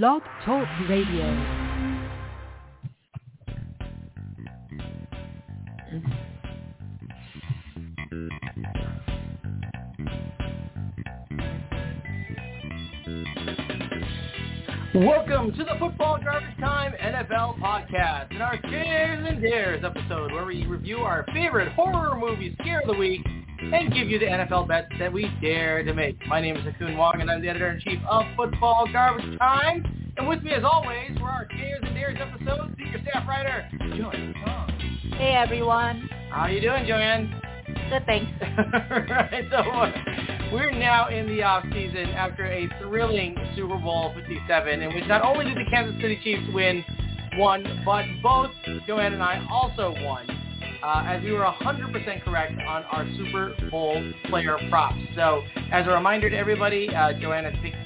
Blog Talk Radio. Welcome to the Football Garbage Time NFL Podcast and our Scares and Dares episode where we review our favorite horror movie scare of the week and give you the NFL bets that we dare to make. My name is Ha Kung Wong and I'm the editor-in-chief of Football Garbage Time. And with me as always for our Scares and Dares episode, senior staff writer, Joanne Kong. Hey everyone. How you doing, Joanne? Good, thanks. right, so uh, we're now in the off season after a thrilling Super Bowl 57 in which not only did the Kansas City Chiefs win one, but both Joanne and I also won. Uh, as we were 100% correct on our Super Bowl player props. So as a reminder to everybody, uh, Joanne had picked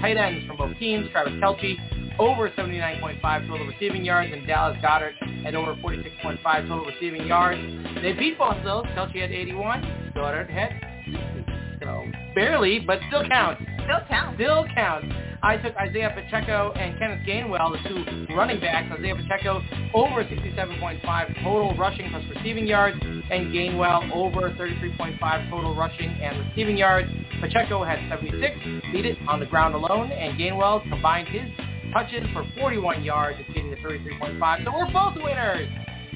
tight ends from both teams, Travis Kelce over 79.5 total receiving yards, and Dallas Goedert at over 46.5 total receiving yards. They beat both those. Kelce had 81, Goedert had 60. So barely, but still counts. Still counts. Still counts. I took Isaiah Pacheco and Kenneth Gainwell, the two running backs. Isaiah Pacheco over 67.5 total rushing plus receiving yards, and Gainwell over 33.5 total rushing and receiving yards. Pacheco had 76, beat it on the ground alone, and Gainwell combined his touches for 41 yards, getting to 33.5. So we're both winners.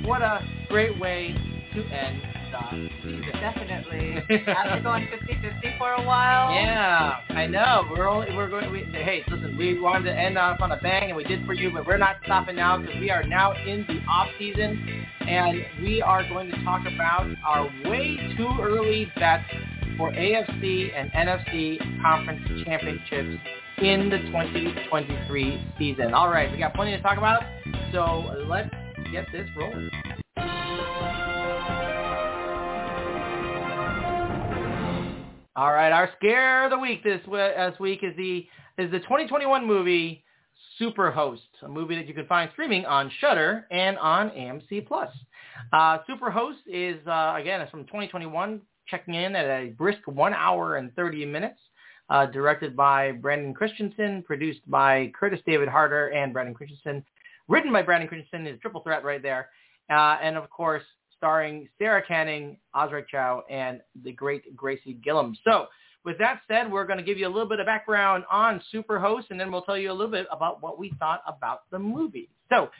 What a great way to end season. Definitely. After going 50-50 for a while. Yeah, I know. We're only we're going. We, hey, listen, we wanted to end off on a bang, and we did for you, but we're not stopping now because we are now in the off season, and we are going to talk about our way too early bets for AFC and NFC conference championships in the 2023 season. All right, we got plenty to talk about, so let's get this rolling. All right, our scare of the week this, this week is the is the 2021 movie Superhost, a movie that you can find streaming on Shudder and on AMC Plus. Uh, Superhost is uh, again it's from 2021, checking in at a brisk one hour and 30 minutes. Uh, directed by Brandon Christensen, produced by Curtis David Harder and Brandon Christensen, written by Brandon Christensen is triple threat right there, uh, and of course starring Sarah Canning, Osric Chau, and the great Gracie Gilbert. So with that said, we're going to give you a little bit of background on Superhost, and then we'll tell you a little bit about what we thought about the movie. So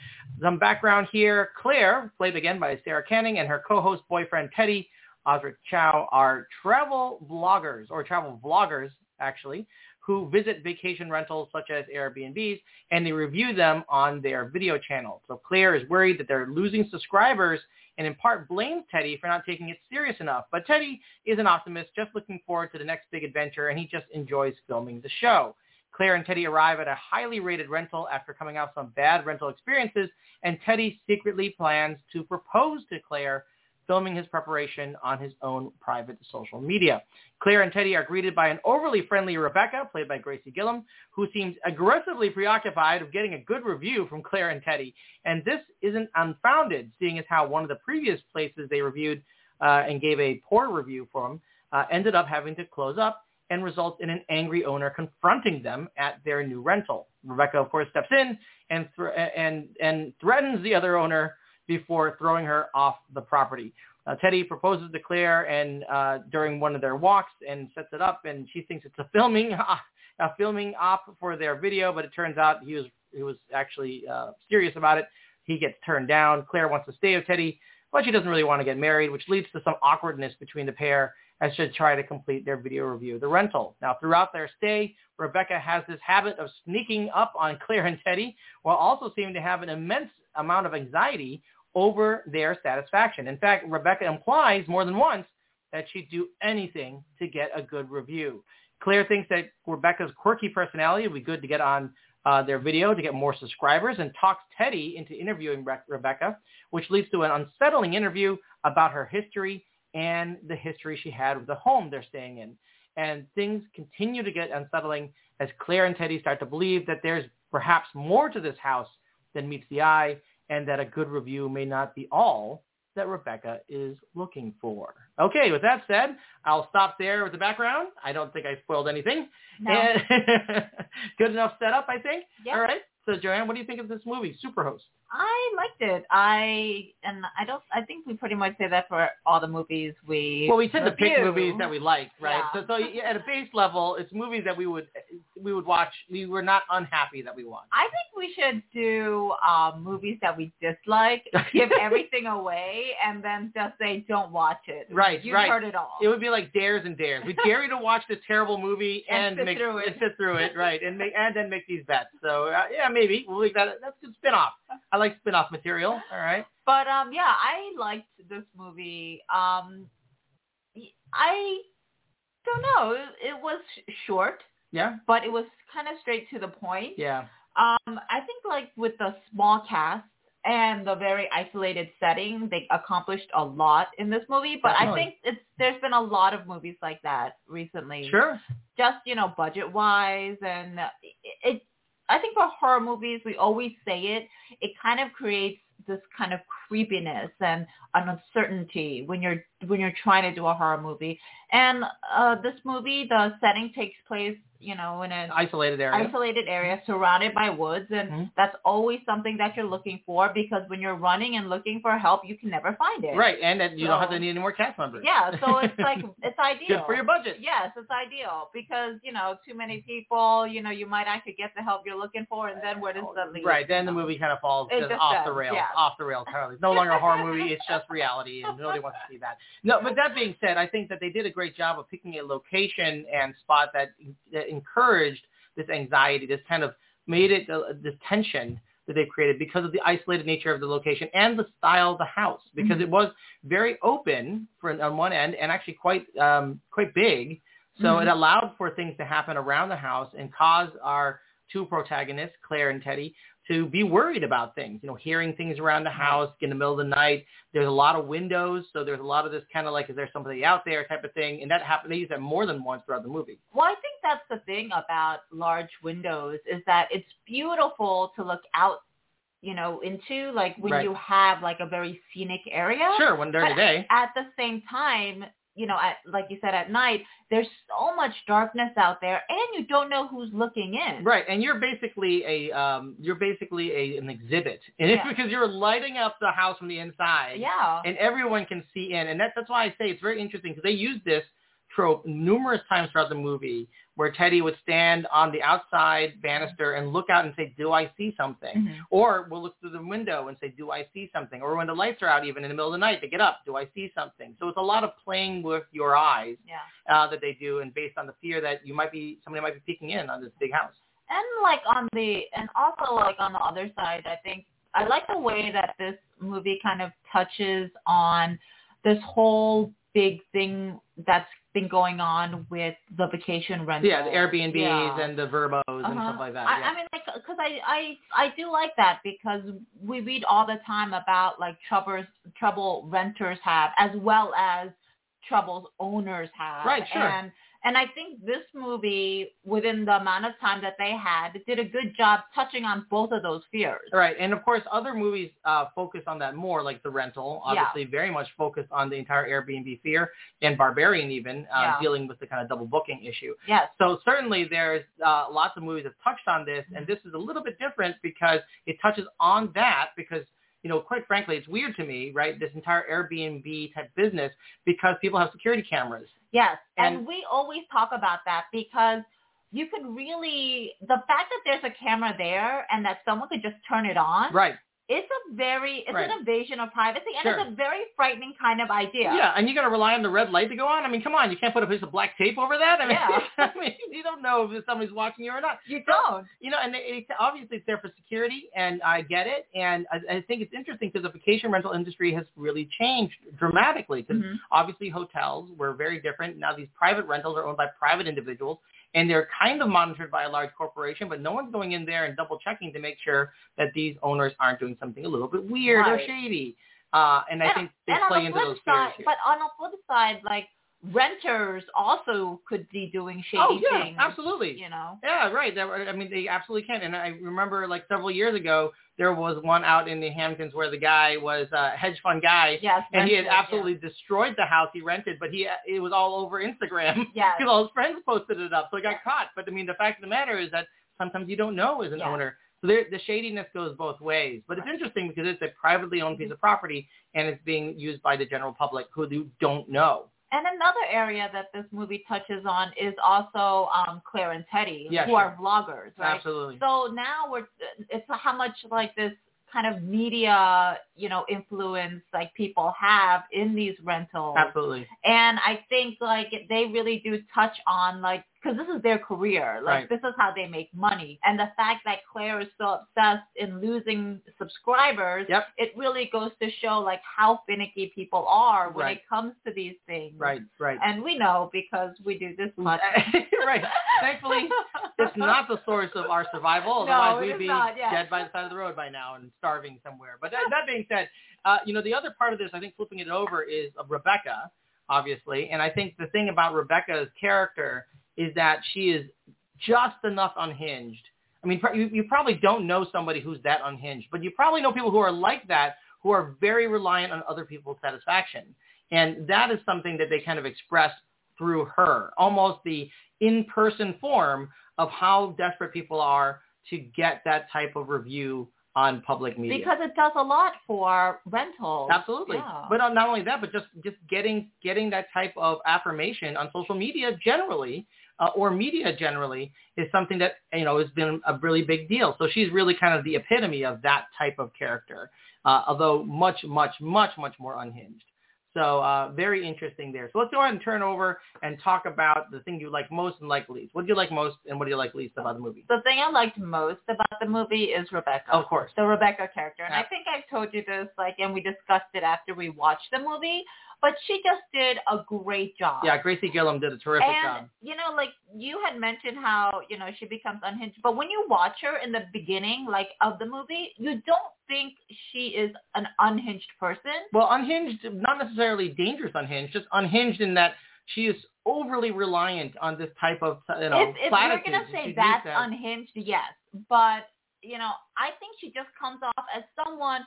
some background here. Claire, played again by Sarah Canning, and her co-host boyfriend Teddy, Osric Chau, are travel vloggers, or travel vloggers, actually, who visit vacation rentals such as Airbnbs, and they review them on their video channel. So Claire is worried that they're losing subscribers and in part blames Teddy for not taking it serious enough. But Teddy is an optimist, just looking forward to the next big adventure, and he just enjoys filming the show. Claire and Teddy arrive at a highly rated rental after coming out some bad rental experiences, and Teddy secretly plans to propose to Claire, filming his preparation on his own private social media. Claire and Teddy are greeted by an overly friendly Rebecca, played by Gracie Gilbert, who seems aggressively preoccupied with getting a good review from Claire and Teddy. And this isn't unfounded, seeing as how one of the previous places they reviewed uh, and gave a poor review from uh, ended up having to close up and results in an angry owner confronting them at their new rental. Rebecca, of course, steps in and, th- and, and threatens the other owner before throwing her off the property. Uh, Teddy proposes to Claire and uh, during one of their walks and sets it up, and she thinks it's a filming a filming op for their video, but it turns out he was he was actually uh, serious about it. He gets turned down. Claire wants to stay with Teddy, but she doesn't really want to get married, which leads to some awkwardness between the pair as they try to complete their video review of the rental. Now, throughout their stay, Rebecca has this habit of sneaking up on Claire and Teddy while also seeming to have an immense amount of anxiety over their satisfaction. In fact, Rebecca implies more than once that she'd do anything to get a good review. Claire thinks that Rebecca's quirky personality would be good to get on uh, their video to get more subscribers and talks Teddy into interviewing Re- Rebecca, which leads to an unsettling interview about her history and the history she had with the home they're staying in. And things continue to get unsettling as Claire and Teddy start to believe that there's perhaps more to this house than meets the eye and that a good review may not be all that Rebecca is looking for. Okay, with that said, I'll stop there with the background. I don't think I spoiled anything. No. And good enough setup, I think. Yeah. All right. So Joanne, what do you think of this movie, Superhost? I liked it. I and I don't. I think we pretty much say that for all the movies we. Well, we tend to pick movies that we like, right? Yeah. So, so yeah, at a base level, it's movies that we would we would watch. We were not unhappy that we watched. I think we should do um, movies that we dislike, give everything away, and then just say don't watch it. Right, You've right. heard it all. It would be like dares and dares. We dare you to watch this terrible movie And and, sit make through it. and sit through it, right? And make and then make these bets. So uh, yeah, maybe we'll leave that. That's good spin-off. I like spin-off material. All right. But um, yeah, I liked this movie. Um, I don't know. It, it was short, Yeah. but it was kind of straight to the point. Yeah. Um, I think like with the small cast and the very isolated setting, they accomplished a lot in this movie. But I think it's there's been a lot of movies like that recently. Sure. Just you know, budget wise, and it. I think for horror movies, we always say it. It kind of creates this kind of creepiness and an uncertainty when you're when you're trying to do a horror movie. And uh, this movie, the setting takes place, you know, in an Isolated area. isolated area surrounded by woods and Mhm. that's always something that you're looking for because when you're running and looking for help you can never find it Right, and you don't have to need any more cast members. yeah so it's like it's ideal good for your budget. yes it's ideal because you know too many people you know you might actually get the help you're looking for and then where does that lead Right, then the movie kind of falls just just off the rails, yeah. off the rails entirely. It's no longer a horror movie; it's just reality, and nobody wants to see that. No, but that being said, I think that they did a great job of picking a location and spot that, that encouraged this anxiety, this kind of made it uh, this tension that they've created because of the isolated nature of the location and the style of the house, because Mhm. it was very open for on one end and actually quite um, quite big. So Mhm. it allowed for things to happen around the house and cause our two protagonists, Claire and Teddy, to be worried about things, you know, hearing things around the house in the middle of the night. There's a lot of windows, so there's a lot of this kind of like, is there somebody out there type of thing. And that happened, they use that more than once throughout the movie. well i think that's the thing about large windows is that it's beautiful to look out you know into like when Right. you have like a very scenic area Sure, when during the day. at the same time, you know, at like you said at night, there's so much darkness out there, and you don't know who's looking in. Right, and you're basically a um, you're basically a, an exhibit, and it's because you're lighting up the house from the inside. Yeah. and everyone can see in. And that, that's why I say it's very interesting because they use this trope numerous times throughout the movie where Teddy would stand on the outside banister and look out and say, do I see something? Mhm. Or we'll look through the window and say, do I see something? Or when the lights are out even in the middle of the night, they get up, do I see something? So it's a lot of playing with your eyes Yeah. uh, that they do and based on the fear that you might be, somebody might be peeking in on this big house. And like on the and also like on the other side, I think I like the way that this movie kind of touches on this whole big thing that's been going on with the vacation rental. Yeah, the Airbnbs Yeah. and the Vrbos and Uh-huh. stuff like that. I, yeah. I mean, like, because I, I, I do like that because we read all the time about like troubles, trouble renters have, as well as troubles owners have. Right, sure. And and I think this movie, within the amount of time that they had, did a good job touching on both of those fears. Right, and of course, other movies uh, focus on that more, like The Rental, Yeah. obviously very much focused on the entire Airbnb fear, and Barbarian even uh, Yeah. dealing with the kind of double booking issue. Yes. So certainly there's uh, lots of movies that touched on this, and this is a little bit different because it touches on that because you know, quite frankly, it's weird to me, right? This entire Airbnb type business because people have security cameras. Yes, and, And- we always talk about that because you could really the fact that there's a camera there and that someone could just turn it on. Right. It's a very it's Right. an invasion of privacy and Sure. it's a very frightening kind of idea. Yeah. and you're gonna rely on the red light to go on. I mean, come on, you can't put a piece of black tape over that. I mean, Yeah. I mean, you don't know if somebody's watching you or not. You don't. you know, and it's obviously it's there for security, and I get it, and I, I think it's interesting because the vacation rental industry has really changed dramatically. Because Mhm. obviously hotels were very different. Now these private rentals are owned by private individuals, and they're kind of monitored by a large corporation, but no one's going in there and double checking to make sure that these owners aren't doing something a little bit weird or shady. Uh, and I think they play the into those fears side, here. but on the flip side, like renters also could be doing shady oh yeah, things. absolutely. You know. Yeah, right. I mean, they absolutely can. And I remember like several years ago, there was one out in the Hamptons where the guy was a hedge fund guy, Yes. and he had absolutely destroyed the house he rented. But he it was all over Instagram Yes. because all his friends posted it up, so he got caught. But I mean, the fact of the matter is that sometimes you don't know as an Yeah. owner. So there, the shadiness goes both ways. But it's interesting because it's a privately owned piece mm-hmm. of property and it's being used by the general public who do, don't know. And another area that this movie touches on is also um, Claire and Teddy, Yeah, who sure. are vloggers, right? Absolutely. So now we're it's how much like this kind of media, you know, influence like people have in these rentals. Absolutely. And I think like they really do touch on like because this is their career. Like Right. this is how they make money. And the fact that Claire is so obsessed in losing subscribers, Yep. it really goes to show like how finicky people are when Right. it comes to these things. Right. Right. And we know because we do this much. right. Thankfully, it's not the source of our survival. No, Otherwise, it we'd be not, yes. dead by the side of the road by now and starving somewhere. But that, that being said, uh, you know, the other part of this, I think, flipping it over is Rebecca, obviously. And I think the thing about Rebecca's character is that she is just enough unhinged. I mean, you, you probably don't know somebody who's that unhinged, but you probably know people who are like that, who are very reliant on other people's satisfaction. And that is something that they kind of express through her, almost the in-person form of how desperate people are to get that type of review on public media. because it does a lot for rentals. Absolutely. Yeah. But not only that, but just just getting getting that type of affirmation on social media generally, uh, or media generally, is something that you know has been a really big deal. So she's really kind of the epitome of that type of character, uh, although much, much, much, much more unhinged. So uh, very interesting there. So let's go ahead and turn over and talk about the thing you like most and like least. What do you like most and what do you like least about the movie? the thing I liked most about the movie is Rebecca. Of course. the Rebecca character. And I think I've told you this, like, and we discussed it after we watched the movie, but she just did a great job. Yeah, Gracie Gilbert did a terrific and, job. you know, like you had mentioned how, you know, she becomes unhinged. But when you watch her in the beginning, like, of the movie, you don't think she is an unhinged person. Well, unhinged, not necessarily dangerous unhinged, just unhinged in that she is overly reliant on this type of, you know, if if you're gonna say that's that. unhinged, yes. But you know, I think she just comes off as someone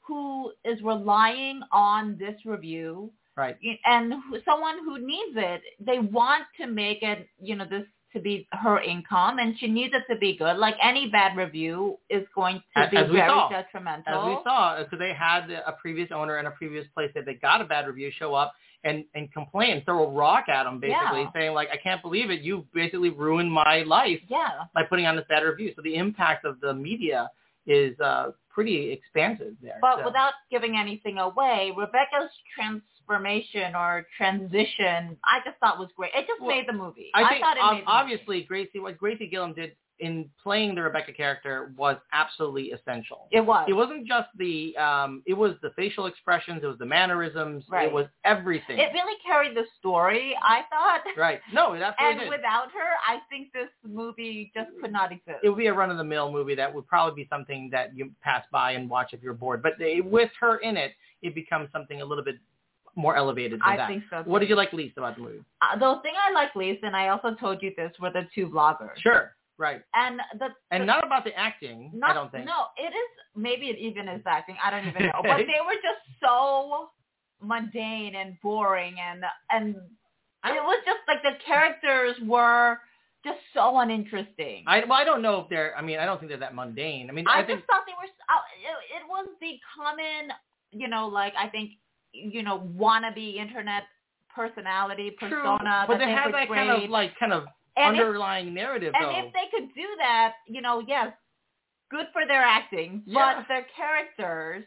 who is relying on this review right. and someone who needs it. They want to make it, you know, this to be her income, and she needs it to be good. Like any bad review is going to As- be as very saw. detrimental. As we saw, because they had a previous owner and a previous place that they got a bad review show up and, and complain, throw a rock at them, basically, Yeah. saying, like, I can't believe it. You basically ruined my life yeah. by putting on this bad review. So the impact of the media is uh, pretty expansive there. But So- without giving anything away, Rebecca's transformation or transition, I just thought was great. It just Well, made the movie. I think thought it made the movie. obviously Gracie, what Gracie Gilbert did in playing the Rebecca character was absolutely essential. it was. It wasn't just the, um, it was the facial expressions, it was the mannerisms, Right. it was everything. It really carried the story, I thought. right. No, it absolutely And without her, I think this movie just could not exist. it would be a run-of-the-mill movie that would probably be something that you pass by and watch if you're bored. But they, with her in it, it becomes something a little bit more elevated than I that. think so. What did you like least about the movie? Uh, the thing I like least, and I also told you this, were the two vloggers. Sure. Right. And the And not about the acting, not, I don't think. No, it is. Maybe it even is acting. I don't even know. but they were just so mundane and boring, and and it was just like the characters were just so uninteresting. I, well, I don't know if they're, I mean, I don't think they're that mundane. I mean, I, I, think, just thought they were. uh, It, it was the common, you know, like I think, you know, wannabe internet personality persona. true, but they have that kind of, like, kind of and if, underlying narrative, and though. if they could do that, you know, yes, good for their acting, Yeah. but their characters,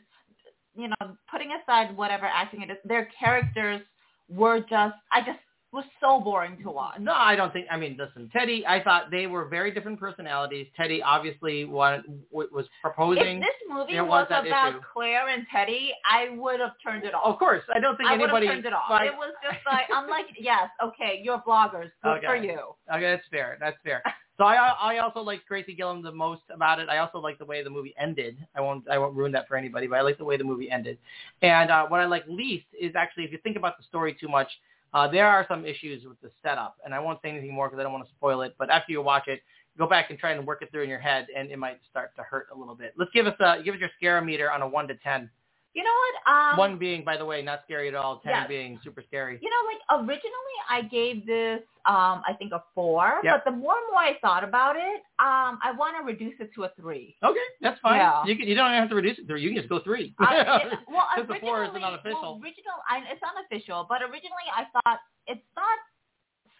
you know, putting aside whatever acting it is, their characters were just, I just was so boring to watch. No, I don't think. I mean, listen, Teddy. I thought they were very different personalities. Teddy obviously wanted, w- was proposing. If this movie was, was about issue. Claire and Teddy, I would have turned it off. of course, I don't think I would have turned it off. like- it was just like I'm like, yes, okay, you're vloggers, good Okay. for you. Okay, that's fair. That's fair. So I I also like Gracie Gilbert the most about it. I also like the way the movie ended. I won't I won't ruin that for anybody, but I like the way the movie ended. And uh, what I like least is actually if you think about the story too much, Uh, there are some issues with the setup, and I won't say anything more because I don't want to spoil it. But after you watch it, go back and try and work it through in your head, and it might start to hurt a little bit. Let's give us a give us your scare meter on a one to ten. You know what? Um, one being, by the way, not scary at all. Ten yes. being super scary. You know, like originally I gave this, um, I think a four, Yep. but the more and more I thought about it, um, I want to reduce it to a three. Okay, that's fine. Yeah. You can, you don't have to reduce it to. You can just go three. I, it, well, Because the four is originally- unofficial. Well, original, I, it's unofficial, but originally I thought it's not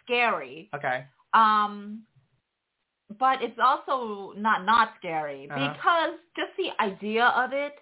scary, okay. um, but it's also not not scary Uh-huh. because just the idea of it,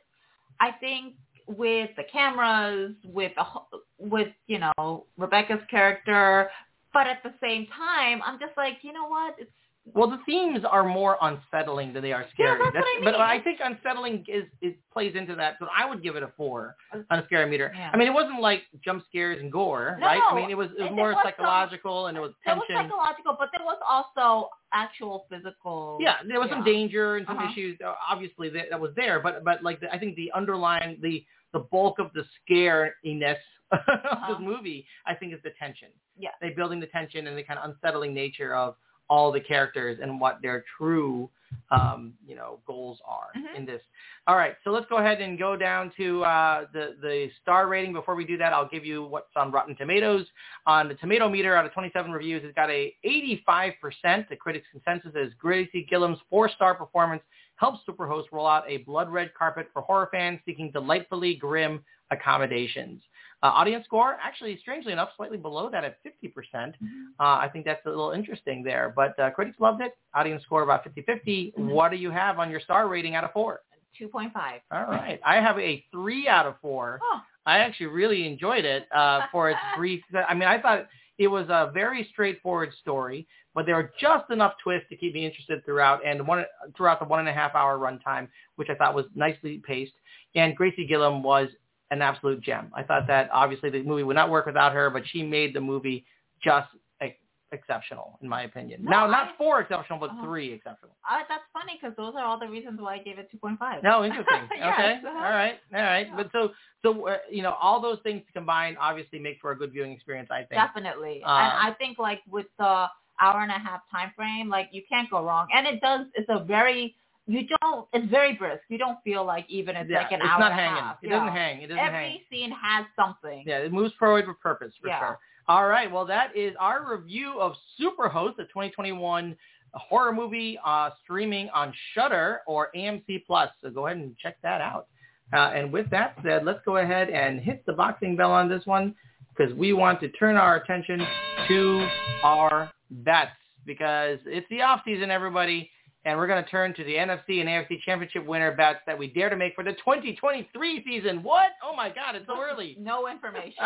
I think with the cameras, with wh- with you know Rebecca's character, but at the same time, I'm just like, you know what? It's Well, the themes are more unsettling than they are scary. that's what I But. I think unsettling is, is plays into that. So I would give it a four on a scary meter. Yeah. I mean, it wasn't like jump scares and gore, No, right? I mean, it was it was more was some- psychological and it was there was tension. psychological, but there was also actual physical. Yeah, there was some danger and some Uh-huh. issues. uh, Obviously, that, that was there, but but like the, I think the underlying the the bulk of the scariness of Uh-huh. this movie, I think, is the tension. Yeah. they building the tension and the kind of unsettling nature of all the characters and what their true, um, you know, goals are Mhm. in this. All right, so let's go ahead and go down to uh, the the star rating. Before we do that, I'll give you what's on Rotten Tomatoes. On the tomato meter, out of 27 reviews, it's got a 85%. The critics' consensus is Gracie Gilbert's four-star performance helps Superhost roll out a blood red carpet for horror fans seeking delightfully grim accommodations. Uh, audience score, actually, strangely enough, slightly below that at 50%. Mhm. Uh, I think that's a little interesting there. But uh, critics loved it. Audience score about 50-50. Mhm. What do you have on your star rating out of four? Two point five. All right. I have a three out of four. Oh, I actually really enjoyed it uh, for its brief. I mean, I thought it was a very straightforward story, but there were just enough twists to keep me interested throughout, and one throughout the one and a half hour runtime, which I thought was nicely paced. And Gracie Gilbert was an absolute gem. I thought that obviously the movie would not work without her, but she made the movie just ex- exceptional, in my opinion. No, now, I- not four exceptional, but Uh-huh. three exceptional. uh, that's funny because those are all the reasons why I gave it two point five. No, interesting. Yes, okay, uh-huh. all right, all right. Yeah. But so, so uh, you know, all those things combined obviously make for a good viewing experience. I think. Definitely. Uh, and I think like with the hour and a half time frame, like you can't go wrong. And it does. It's a very you don't. It's very brisk. You don't feel like even it's Yeah, like an it's hour not and a hanging. half. It doesn't hang. It doesn't Every hang. Every scene has something. Yeah, it moves forward with purpose for Yeah. sure. All right, well that is our review of Superhost, the 2021 horror movie uh, streaming on Shudder or AMC Plus. So go ahead and check that out. Uh, and with that said, let's go ahead and hit the boxing bell on this one because we want to turn our attention to our bets because it's the off season, everybody. And we're going to turn to the NFC and AFC championship winner bets that we dare to make for the 2023 season. What? Oh my God, it's so early. No information.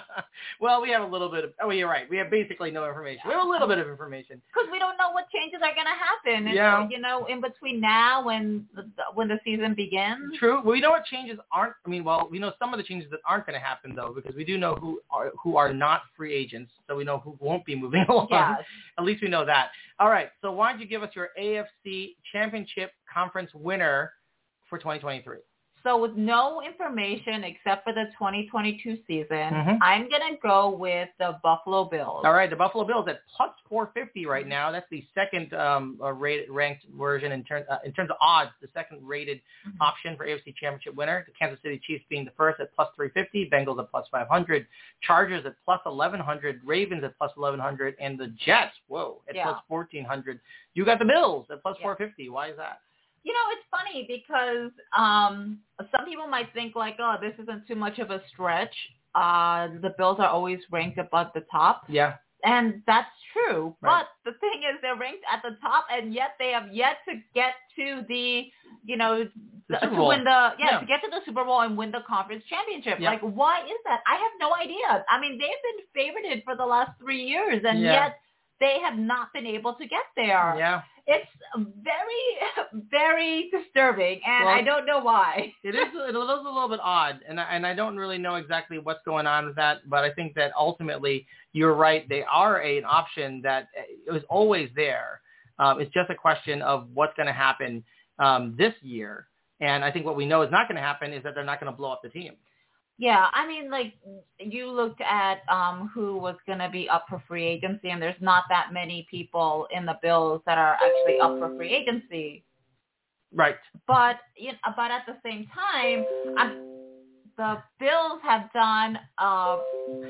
well, we have a little bit of. Oh, you're right. We have basically no information. We have a little bit of information. Because we don't know what changes are going to happen. And, Yeah. You know, in between now and the, when the season begins. True. Well, We know what changes aren't. I mean, well, we know some of the changes that aren't going to happen though, because we do know who are who are not free agents. So we know who won't be moving along. Yes. At least we know that. All right. So why don't you give us your AFC Championship Conference winner for 2023? So with no information except for the 2022 season, Mhm. I'm going to go with the Buffalo Bills. All right, the Buffalo Bills at plus 450 right now. That's the second um, uh, rated, ranked version in, ter- uh, in terms of odds, the second rated Mhm. option for AFC Championship winner. The Kansas City Chiefs being the first at plus 350, Bengals at plus 500, Chargers at plus 1100, Ravens at plus 1100, and the Jets, whoa, at Yeah. plus 1400. You got the Bills at plus Yeah. 450. Why is that? You know, it's funny because um, some people might think like, oh, this isn't too much of a stretch. Uh, the Bills are always ranked above the top. Yeah, And that's true. Right. But the thing is, they're ranked at the top, and yet they have yet to get to the, you know, The to win the yeah, Yeah. to get to the Super Bowl and win the conference championship. Yeah. Like, why is that? I have no idea. I mean, they've been favorited for the last three years, and Yeah. yet they have not been able to get there. yeah. It's very, very disturbing, and Well, I don't know why. It is it is a little bit odd, and I, and I don't really know exactly what's going on with that. But I think that ultimately you're right. They are a, an option that uh, was always there. Um, it's just a question of what's going to happen um, this year. And I think what we know is not going to happen is that they're not going to blow up the team. Yeah, I mean, like you looked at um who was going to be up for free agency, and there's not that many people in the Bills that are actually up for free agency. Right. But you know, but at the same time, I'm, the Bills have done. Uh,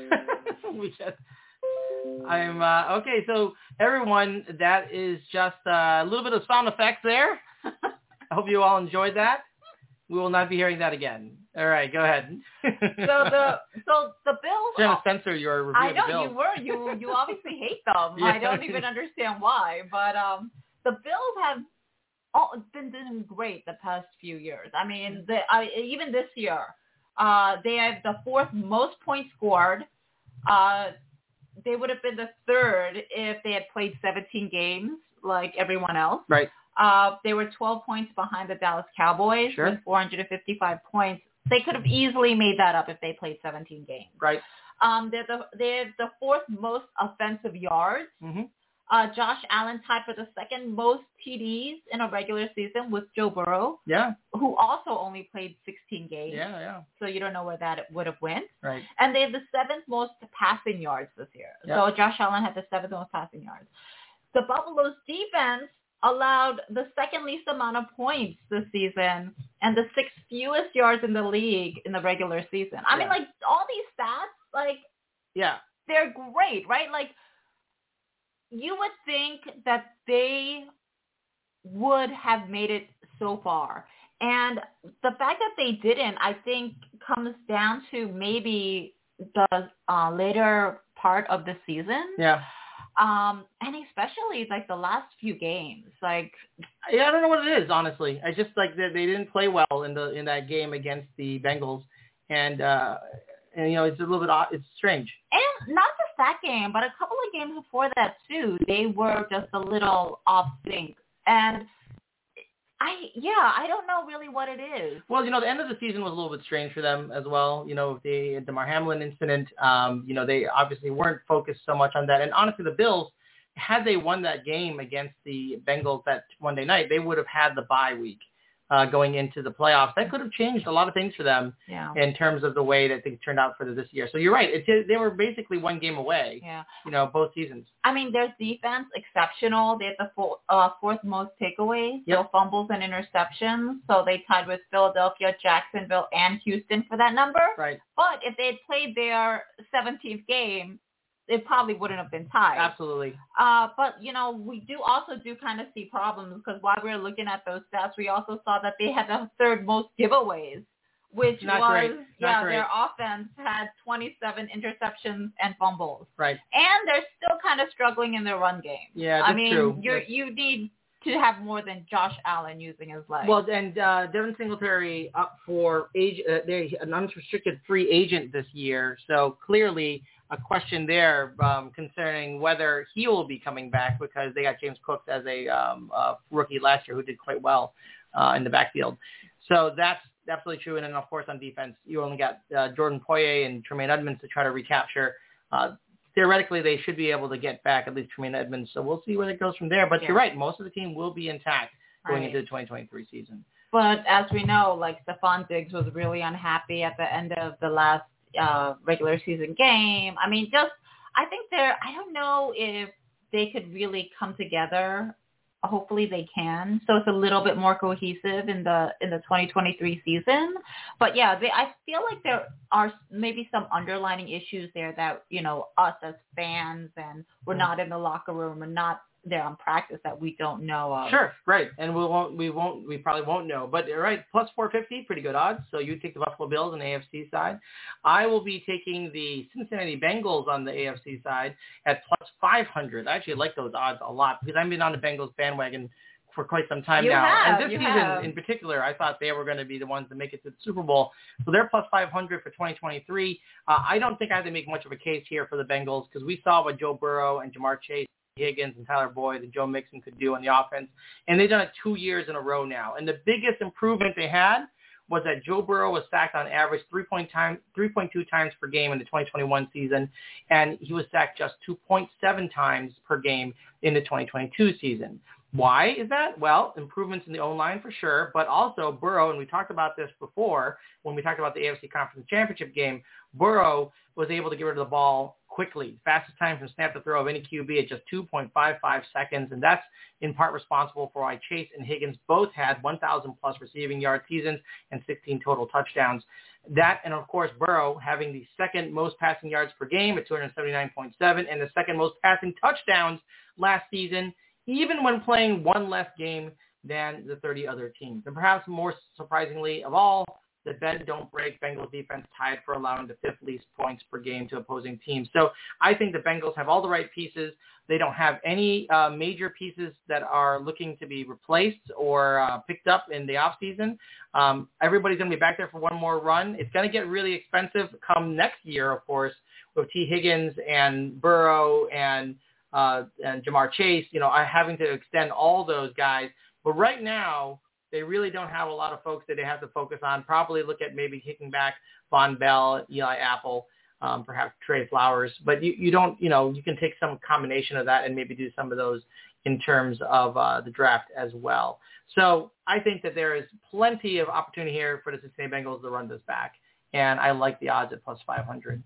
we just. I'm uh, okay. So everyone, that is just uh, a little bit of sound effects there. I hope you all enjoyed that. We will not be hearing that again. All right, go ahead. so the so the Bills. Jenna Spencer, your review I know the Bills. you were you you obviously hate them. Yeah. I don't even understand why, but um the Bills have all been doing great the past few years. I mean, the, I, even this year, uh, they have the fourth most points scored. Uh, they would have been the third if they had played 17 games like everyone else. Right. Uh, they were 12 points behind the Dallas Cowboys Sure. with 455 points. They could have easily made that up if they played 17 games. Right. Um, they're the they're the fourth most offensive yards. hmm Uh, Josh Allen tied for the second most TDs in a regular season with Joe Burrow, Yeah. who also only played 16 games. Yeah. Yeah. So you don't know where that would have went. Right. And they have the seventh most passing yards this year. Yeah. So Josh Allen had the seventh most passing yards. The Buffalo's defense allowed the second least amount of points this season and the sixth fewest yards in the league in the regular season. I mean, like all these stats, like Yeah. they're great, right? Like you would think that they would have made it so far. And the fact that they didn't, I think, comes down to maybe the uh, later part of the season. Yeah. Um, and especially like the last few games. Like Yeah, I don't know what it is, honestly. I just like that they didn't play well in the in that game against the Bengals, and uh, and you know it's a little bit odd. It's strange. and not just that game, but a couple of games before that too, they were just a little off sync. And I yeah, I don't know really what it is. Well, you know, the end of the season was a little bit strange for them as well. You know, the Damar Hamlin incident. Um, you know, they obviously weren't focused so much on that. And honestly, the Bills, had they won that game against the Bengals that Monday night, they would have had the bye week uh, going into the playoffs. That could have changed a lot of things for them Yeah. in terms of the way that things turned out for this year. So you're right. It they were basically one game away. Yeah. You know, both seasons. I mean, their defense exceptional. They had the four, uh, fourth most takeaways, so Yep. fumbles and interceptions. So they tied with Philadelphia, Jacksonville, and Houston for that number. Right. But if they had played their 17th game, it probably wouldn't have been tied. Absolutely. Uh, but you know, we do also do kind of see problems because while we were looking at those stats, we also saw that they had the third most giveaways, which Not was great. Not yeah, their offense had 27 interceptions and fumbles, Right. and they're still kind of struggling in their run game. Yeah, I mean, true. you you need to have more than Josh Allen using his legs. Well, and uh, Devin Singletary up for age, uh, they an unrestricted free agent this year. So clearly a question there um, concerning whether he will be coming back because they got James Cook as a um, uh, rookie last year who did quite well uh, in the backfield. So that's absolutely true. And then of course on defense, you only got uh, Jordan Poyer and Tremaine Edmunds to try to recapture. Uh, theoretically, they should be able to get back at least Tremaine Edmunds. So we'll see where it goes from there. But you're right, most of the team will be intact going Right. into the 2023 season. But as we know, like Stefon Diggs was really unhappy at the end of the last uh, regular season game. I mean, just I think they're. I don't know if they could really come together. Hopefully they can. So it's a little bit more cohesive in the in the 2023 season. But yeah, they, I feel like there are maybe some underlining issues there that you know us as fans and we're not in the locker room and not there on practice that we don't know of. Sure, right, and we won't, we won't, we probably won't know. But you're right, plus 450, pretty good odds. So you take the Buffalo Bills on the AFC side. I will be taking the Cincinnati Bengals on the AFC side at plus 500. I actually like those odds a lot because I've been on the Bengals bandwagon for quite some time You now. have, and this season have. in particular, I thought they were going to be the ones to make it to the Super Bowl. So they're plus 500 for 2023. Uh, I don't think I have to make much of a case here for the Bengals because we saw what Joe Burrow and Ja'Marr Chase Higgins and Tyler Boyd and Joe Mixon could do on the offense. And they've done it two years in a row now. And the biggest improvement they had was that Joe Burrow was sacked on average 3.2 time, 3.2 times per game in the 2021 season, and he was sacked just 2.7 times per game in the 2022 season. Why is that? Well, improvements in the O-line for sure, but also Burrow, and we talked about this before when we talked about the AFC Conference Championship game, Burrow was able to get rid of the ball quickly. Fastest time from snap to throw of any QB at just 2.55 seconds, and that's in part responsible for why Chase and Higgins both had 1,000 plus receiving yard seasons and 16 total touchdowns. That and of course Burrow having the second most passing yards per game at 279.7 and the second most passing touchdowns last season even when playing one less game than the 30 other teams. And perhaps more surprisingly of all, the bend don't break Bengals defense tied for allowing the fifth least points per game to opposing teams. So I think the Bengals have all the right pieces. They don't have any uh, major pieces that are looking to be replaced or uh, picked up in the offseason. Um, everybody's going to be back there for one more run. It's going to get really expensive come next year, of course, with T. Higgins and Burrow and – uh, and Ja'Marr Chase, you know, having to extend all those guys. But right now, they really don't have a lot of folks that they have to focus on. Probably look at maybe kicking back Vonn Bell, Eli Apple, um, perhaps Trey Flowers. But you, you don't, you know, you can take some combination of that and maybe do some of those in terms of uh, the draft as well. So I think that there is plenty of opportunity here for the Cincinnati Bengals to run this back. And I like the odds at plus 500.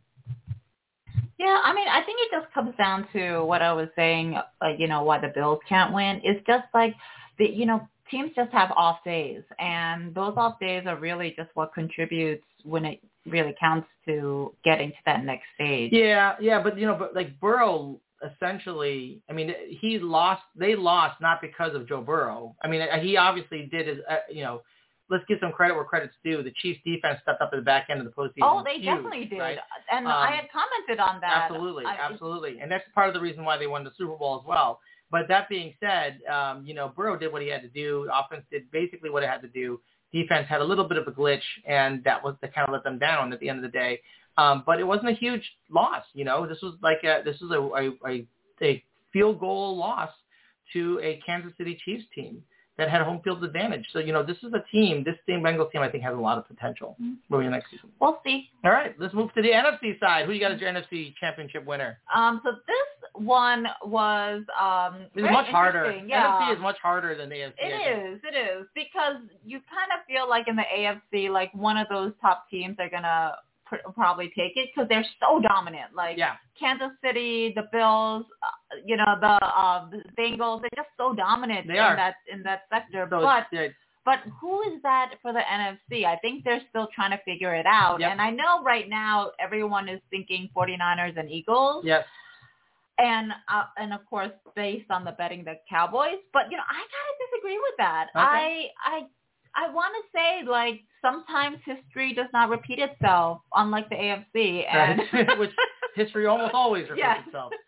Yeah, I mean, I think it just comes down to what I was saying, uh, you know, why the Bills can't win. It's just like, the, you know, teams just have off days, and those off days are really just what contributes when it really counts to getting to that next stage. Yeah, yeah, but, you know, but like Burrow essentially, I mean, he lost, they lost not because of Joe Burrow. I mean, he obviously did his, uh, you know, let's give some credit where credit's due. The Chiefs defense stepped up at the back end of the postseason. Oh, they Huge, definitely did. Right? And um, I had commented on that. Absolutely, I, absolutely. And that's part of the reason why they won the Super Bowl as well. But that being said, um, you know, Burrow did what he had to do. Offense did basically what it had to do. Defense had a little bit of a glitch, and that was that kind of let them down at the end of the day. Um, but it wasn't a huge loss. You know, this was like a this was a, a, a field goal loss to a Kansas City Chiefs team that had home field advantage. So, you know, this is a team, this team, Bengals team, I think has a lot of potential mm-hmm. moving next season. We'll see. All right, let's move to the NFC side. Who you got as your NFC championship winner? Um, so this one was um it's much harder. Yeah. NFC is much harder than the AFC. It is, it is. Because you kind of feel like in the AFC, like one of those top teams are gonna pr- probably take it because they're so dominant. Like yeah. Kansas City, the Bills, uh, you know, the uh, the Bengals, they're just so dominant they in are. that in that sector. So but yeah. but who is that for the NFC? I think they're still trying to figure it out. Yep. And I know right now everyone is thinking 49ers and Eagles. Yes. And uh, and of course based on the betting the Cowboys, but you know I gotta disagree with that. Okay. I I I want to say like sometimes history does not repeat itself, unlike the AFC, and right. which history almost always repeats Yes. itself.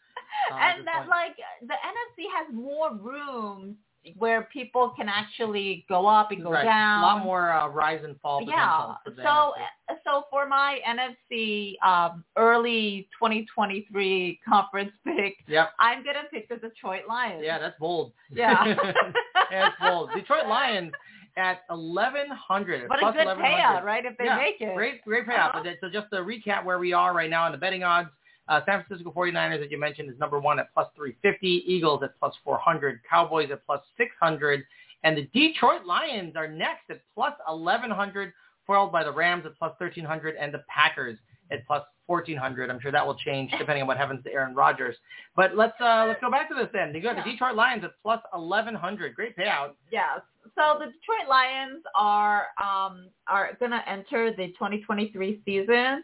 Uh, and that point. like the NFC has more room where people can actually go up and go right. down. A lot more uh, rise and fall Yeah. potential. For the So NFC. so for my NFC um, early 2023 conference pick, Yep. I'm gonna pick the Detroit Lions. Yeah, that's bold. Yeah. that's bold. Detroit Lions at 1100. But a good 1100. payout, right? If they yeah, make it. Great, great payout. Uh-huh. But So just to recap where we are right now in the betting odds, uh, San Francisco 49ers, as you mentioned, is number one at plus 350. Eagles at plus 400. Cowboys at plus 600. And the Detroit Lions are next at plus 1100, followed by the Rams at plus 1300 and the Packers at plus 1400. I'm sure that will change depending on what happens to Aaron Rodgers. But let's uh, let's go back to this then. You got the Detroit Lions at plus 1100. Great payout. Yes. So the Detroit Lions are um, are going to enter the 2023 season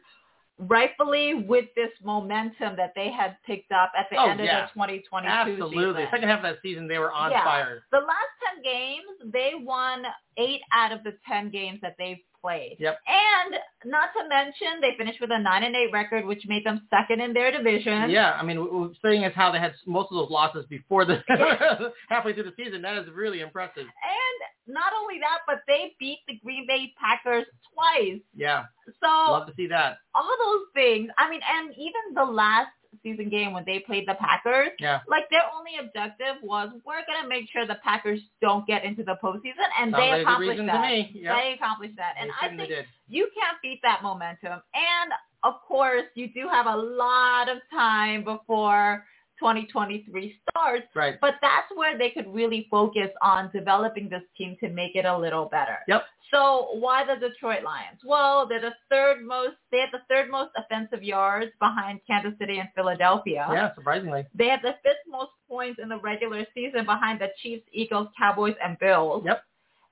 rightfully with this momentum that they had picked up at the Oh, end yeah. of the 2022 Absolutely. season. Second half of that season, they were on Yeah. fire. The last 10 games, they won 8 out of the 10 games that they've played. Yep. And not to mention, they finished with a 9 and 8 record, which made them second in their division. Yeah, I mean, seeing as how they had most of those losses before the halfway through the season, that is really impressive. And not only that, but they beat the Green Bay Packers twice. Yeah, So love to see that. all those things. I mean, and even the last season game when they played the Packers, Yeah, like their only objective was we're gonna make sure the Packers don't get into the postseason, and sounds they like accomplished that. Yep. They accomplished that, and I think you can't beat that momentum. And of course, you do have a lot of time before 2023 starts. Right. But that's where they could really focus on developing this team to make it a little better. Yep. So why the Detroit Lions? Well, they're the third most. They have the third most offensive yards behind Kansas City and Philadelphia. Yeah, surprisingly. They have the fifth most points in the regular season behind the Chiefs, Eagles, Cowboys, and Bills. Yep.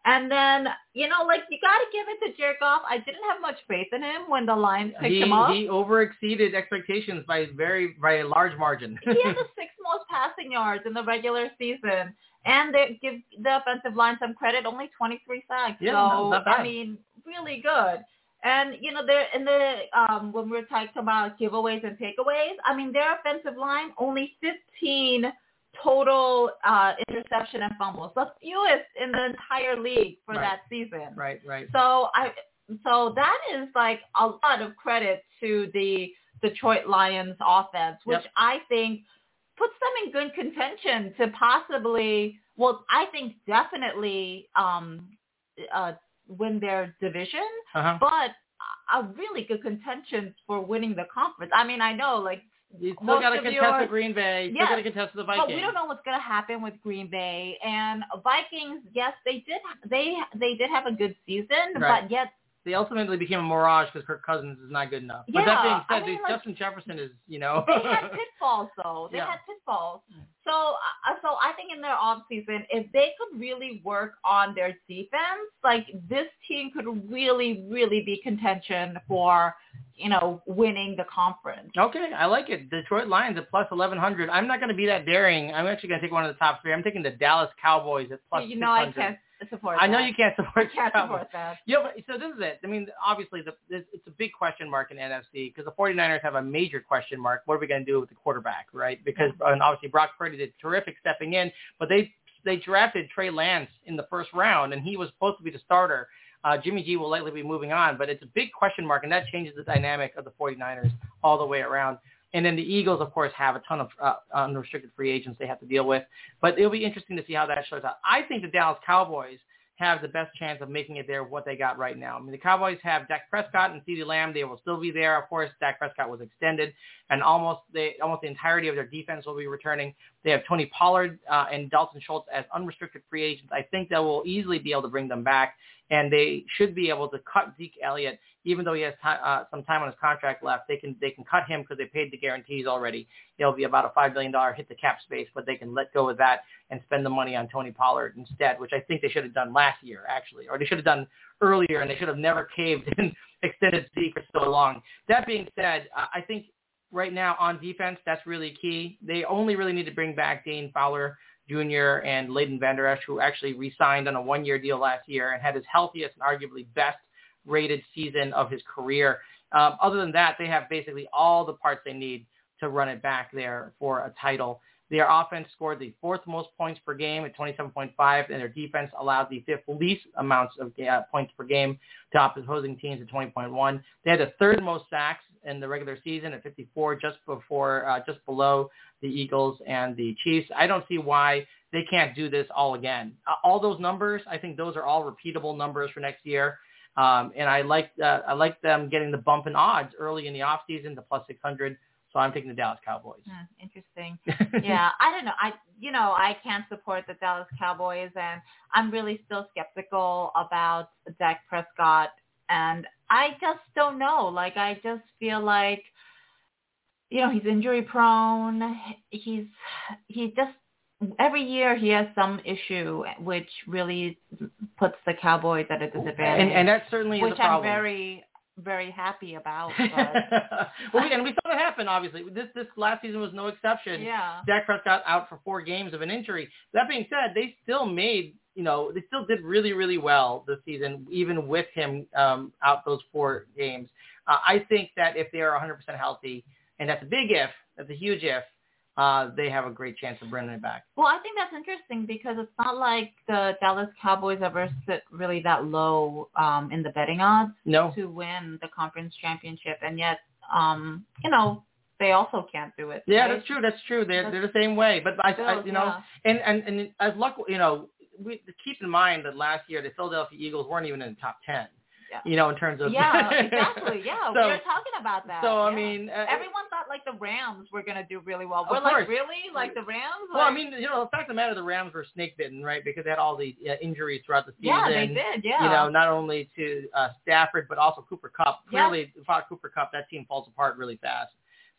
And then, you know, like you got to give it to Jared Goff. I didn't have much faith in him when the Lions picked He him up. he over exceeded expectations by very by a large margin. he had the sixth most passing yards in the regular season. And they give the offensive line some credit, only 23 sacks. Yeah, so. I mean, really good. And, you know, they're in the, um, when we're talking about giveaways and takeaways, I mean, their offensive line, only 15 total uh, interception and fumbles, the fewest in the entire league for Right. that season. right, right. So I so that is like a lot of credit to the Detroit Lions offense, which Yep. I think puts them in good contention to possibly well, I think definitely um uh win their division, Uh-huh. but a really good contention for winning the conference. I mean, I know like You still got to contest your- the Green Bay. Still Yes. got to contest the Vikings. but we don't know what's going to happen with Green Bay and Vikings. Yes, they did. They they did have a good season, Right. but yet They ultimately became a mirage because Kirk Cousins is not good enough. but that Yeah, being I said, mean, dude, like- Justin Jefferson is, you know. they had pitfalls though. They Yeah. had pitfalls. So uh, so I think in their off season, if they could really work on their defense, like this team could really really be contention for you know winning the conference. Okay, I like it. Detroit Lions at plus 1100. I'm not going to be that daring. I'm actually going to take one of the top three. I'm taking the Dallas Cowboys at plus you know I can't support. I know that. you can't support can't support that. Yeah, but so this is it. I mean, obviously, the, this, it's a big question mark in NFC because the 49ers have a major question mark. What are we going to do with the quarterback, right? Because and obviously Brock Purdy did terrific stepping in, but they they drafted Trey Lance in the first round, and he was supposed to be the starter. Uh, Jimmy G will likely be moving on, but it's a big question mark, and that changes the dynamic of the 49ers all the way around. And then the Eagles, of course, have a ton of uh, unrestricted free agents they have to deal with. But it'll be interesting to see how that shows out. I think the Dallas Cowboys have the best chance of making it there what they got right now. I mean, the Cowboys have Dak Prescott and CeeDee Lamb. They will still be there. Of course, Dak Prescott was extended, and almost they almost the entirety of their defense will be returning. They have Tony Pollard uh, and Dalton Schultz as unrestricted free agents. I think they will easily be able to bring them back, and they should be able to cut Zeke Elliott, even though he has ti uh, some time on his contract left. They can they can cut him because they paid the guarantees already. It'll be about a five billion dollar hit to cap space, but they can let go of that and spend the money on Tony Pollard instead, which I think they should have done last year actually, or they should have done earlier, and they should have never caved and extended Zeke for so long. That being said, uh, I think right now on defense that's really key. They only really need to bring back Dante Fowler Jr. and Leighton Vander Esch, who actually re-signed on a one-year deal last year and had his healthiest and arguably best rated season of his career. Um, other than that, they have basically all the parts they need to run it back there for a title. Their offense scored the fourth most points per game at 27.5, and their defense allowed the fifth least amounts of uh, points per game to opposing teams at 20.1. They had the third most sacks in the regular season at 54, just before, uh, just below the Eagles and the Chiefs. I don't see why they can't do this all again. Uh, all those numbers, I think those are all repeatable numbers for next year. Um, and I like uh, I like them getting the bump in odds early in the off season, the plus 600. So I'm taking the Dallas Cowboys. Hmm, interesting. yeah, I don't know. I you know I can't support the Dallas Cowboys, and I'm really still skeptical about Dak Prescott, and I just don't know. Like I just feel like you know he's injury prone. He's he just every year he has some issue which really puts the Cowboys at a disadvantage, and, and that certainly is which a problem. I'm very very happy about. Well, we, and we saw that happen. Obviously, this this last season was no exception. yeah. Dak Prescott out for four games of an injury. That being said, they still made, you know, they still did really, really well this season, even with him um, out those four games. Uh, I think that if they are 100% healthy, and that's a big if, that's a huge if, uh, they have a great chance of bringing it back. Well, I think that's interesting because it's not like the Dallas Cowboys ever sit really that low um, in the betting odds No, to win the conference championship, and yet, um, you know, they also can't do it. yeah, right? that's true. That's true. They're That's- they're the same way. But I, I you know, yeah. and and and as luck, you know, we keep in mind that last year the Philadelphia Eagles weren't even in the top ten. Yeah. You know, in terms of yeah, exactly. Yeah, we So- were talking about that. So I yeah. mean, uh, everyone thought like the Rams were gonna do really well. We're course. like, really? Like the Rams? Well, I mean, you know, the fact of the matter, the Rams were snake bitten, right? Because they had all the uh, injuries throughout the season. yeah, they did. Yeah. You know, not only to uh, Stafford but also Cooper Kupp. Clearly, without Cooper Kupp, that team falls apart really fast.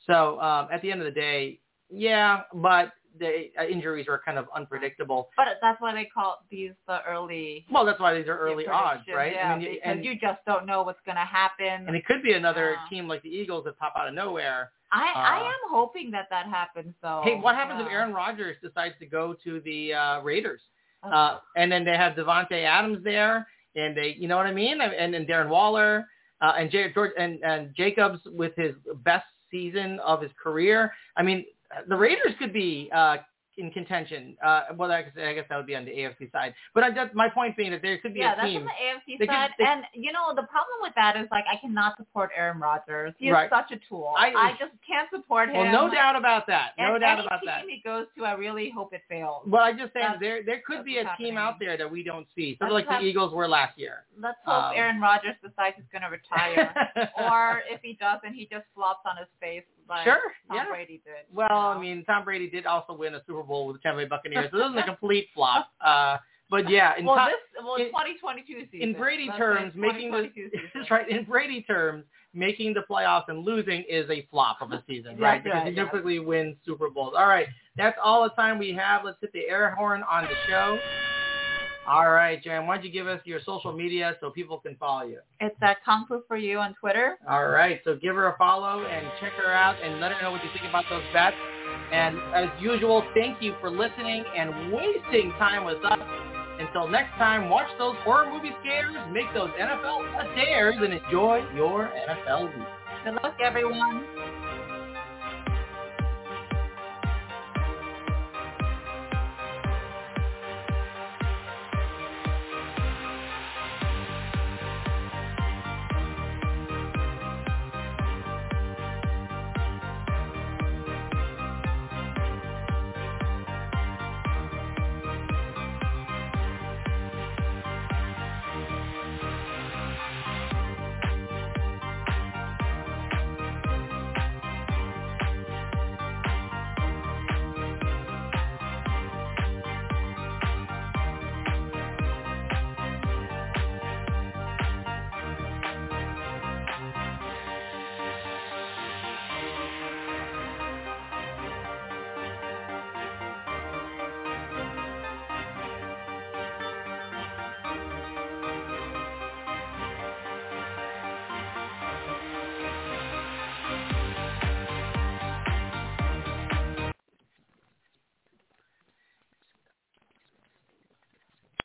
So um, at the end of the day, yeah, but the uh, injuries are kind of unpredictable. but that's why they call these the early Well, that's why these are early odds, right? Yeah, I mean, because and, you just don't know what's gonna happen. and it could be another Yeah. team like the Eagles that pop out of nowhere. I I uh, am hoping that that happens though. Hey, what happens if Aaron Rodgers decides to go to the uh, Raiders? Oh. Uh, and then they have Davante Adams there, and they, you know what I mean, and and Darren Waller, uh, and J- George and, and Jacobs with his best season of his career. I mean, the Raiders could be uh, in contention. Uh, well, I guess, I guess that would be on the AFC side. But I, that's my point being that there could be yeah, a that's team. on the AFC They could- side. they- and you know, the problem with that is like I cannot support Aaron Rodgers. He's Right. such a tool. I- I, just can't support him. well, no doubt about that. No and doubt any about team that. he goes to, I really hope it fails. Well, I just saying there there could be a what's team out there that we don't see, sort of That's like the Eagles were last year. Let's hope Um, Aaron Rodgers decides he's going to retire, or if he doesn't, he just flops on his face like sure, Tom yeah. Brady did. Well, you I mean, Tom Brady did also win a Super Bowl with the Tampa Bay Buccaneers, so this is a complete flop. Uh, but yeah, in, well, Tom- this well, in- 2022 season. in Brady terms, making the 2022 that's right. In Brady terms, making the playoffs and losing is a flop of a season, right? Because right, he yes. typically wins Super Bowls. All right, that's all the time we have. Let's hit the air horn on the show. All right, Jan, why don't you give us your social media so people can follow you? It's at Kung Fu for you on Twitter. All right, so give her a follow and check her out and let her know what you think about those bets. And as usual, thank you for listening and wasting time with us. Until next time, watch those horror movie scares, make those NFL dares, and enjoy your NFL week. Good luck, everyone.